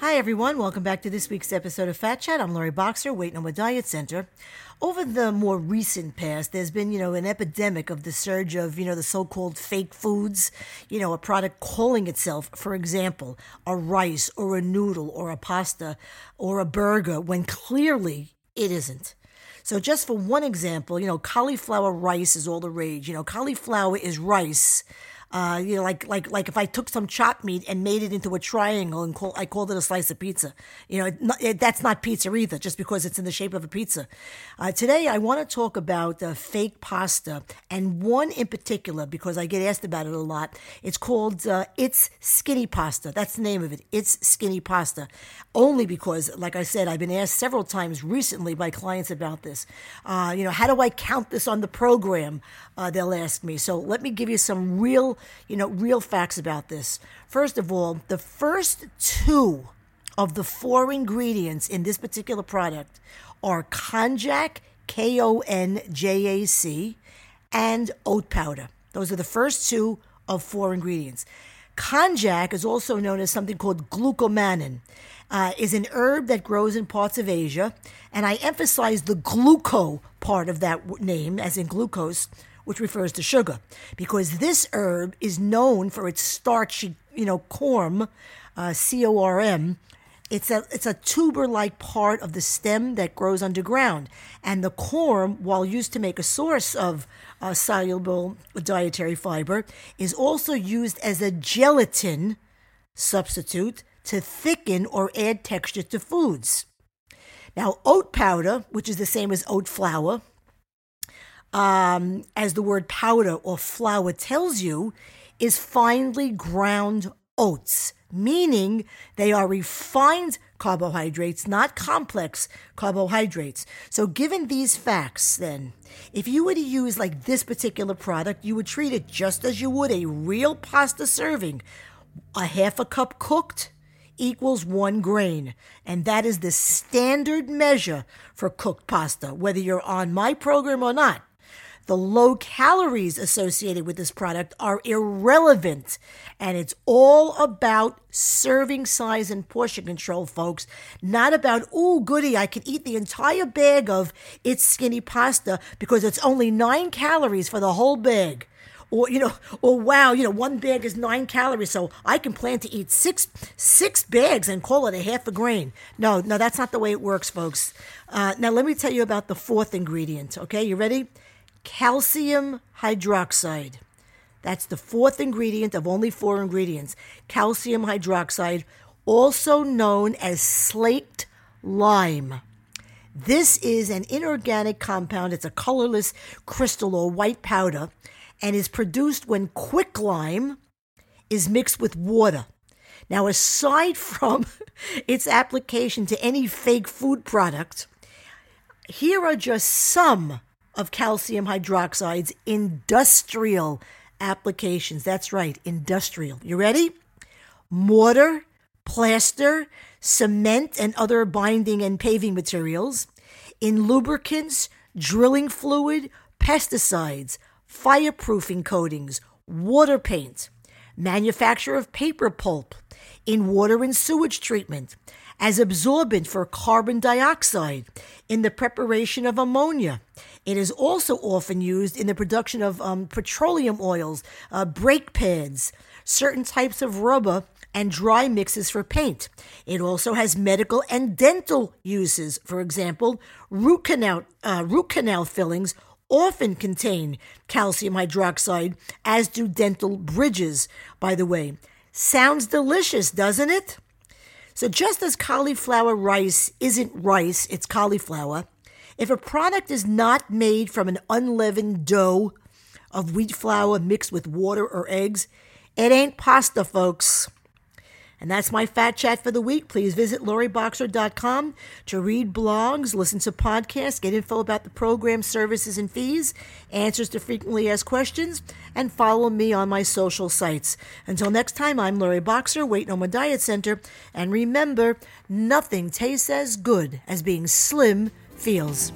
Hi, everyone. Welcome back to this week's episode of Fat Chat. I'm Lori Boxer, Weight More Diet Center. Over the more recent past, there's been, you know, an epidemic of the surge of, you know, the so-called fake foods. You know, a product calling itself, for example, a rice or a noodle or a pasta or a burger, when clearly it isn't. So, just for one example, you know, cauliflower rice is all the rage. You know, cauliflower is rice uh, you know, like like like if I took some chopped meat and made it into a triangle and call, I called it a slice of pizza. You know, it, it, that's not pizza either, just because it's in the shape of a pizza. Uh, today, I want to talk about uh, fake pasta and one in particular because I get asked about it a lot. It's called uh, It's Skinny Pasta. That's the name of it. It's Skinny Pasta. Only because, like I said, I've been asked several times recently by clients about this. Uh, you know, how do I count this on the program? Uh, they'll ask me. So let me give you some real you know, real facts about this. First of all, the first two of the four ingredients in this particular product are konjac, K O N J A C, and oat powder. Those are the first two of four ingredients. Konjac is also known as something called glucomannan. Uh, is an herb that grows in parts of Asia, and I emphasize the gluco part of that name, as in glucose, which refers to sugar, because this herb is known for its starchy, you know, corm, uh, C O R M. It's a it's a tuber-like part of the stem that grows underground, and the corm, while used to make a source of uh, soluble dietary fiber, is also used as a gelatin substitute to thicken or add texture to foods. Now, oat powder, which is the same as oat flour, um, as the word powder or flour tells you, is finely ground oats, meaning they are refined carbohydrates, not complex carbohydrates. So, given these facts, then, if you were to use like this particular product, you would treat it just as you would a real pasta serving a half a cup cooked equals one grain. And that is the standard measure for cooked pasta, whether you're on my program or not. The low calories associated with this product are irrelevant. And it's all about serving size and portion control, folks. Not about, oh, goody, I can eat the entire bag of It's Skinny Pasta because it's only nine calories for the whole bag or you know, or wow, you know, one bag is nine calories, so I can plan to eat six six bags and call it a half a grain. No, no, that's not the way it works, folks. Uh, now let me tell you about the fourth ingredient. Okay, you ready? Calcium hydroxide. That's the fourth ingredient of only four ingredients. Calcium hydroxide, also known as slaked lime. This is an inorganic compound. It's a colorless crystal or white powder and is produced when quicklime is mixed with water. Now, aside from its application to any fake food product, here are just some of calcium hydroxide's industrial applications. That's right, industrial. You ready? Mortar, plaster, cement, and other binding and paving materials, in lubricants, drilling fluid, pesticides, fireproofing coatings, water paint, manufacture of paper pulp, in water and sewage treatment, as absorbent for carbon dioxide, in the preparation of ammonia, it is also often used in the production of um, petroleum oils, uh, brake pads, certain types of rubber, and dry mixes for paint. It also has medical and dental uses. For example, root canal, uh, root canal fillings often contain calcium hydroxide, as do dental bridges, by the way. Sounds delicious, doesn't it? So, just as cauliflower rice isn't rice, it's cauliflower, if a product is not made from an unleavened dough of wheat flour mixed with water or eggs, it ain't pasta, folks. And that's my fat chat for the week. Please visit loriboxer.com to read blogs, listen to podcasts, get info about the program services and fees, answers to frequently asked questions, and follow me on my social sites. Until next time, I'm Lori Boxer, Weight No More Diet Center, and remember, nothing tastes as good as being slim feels.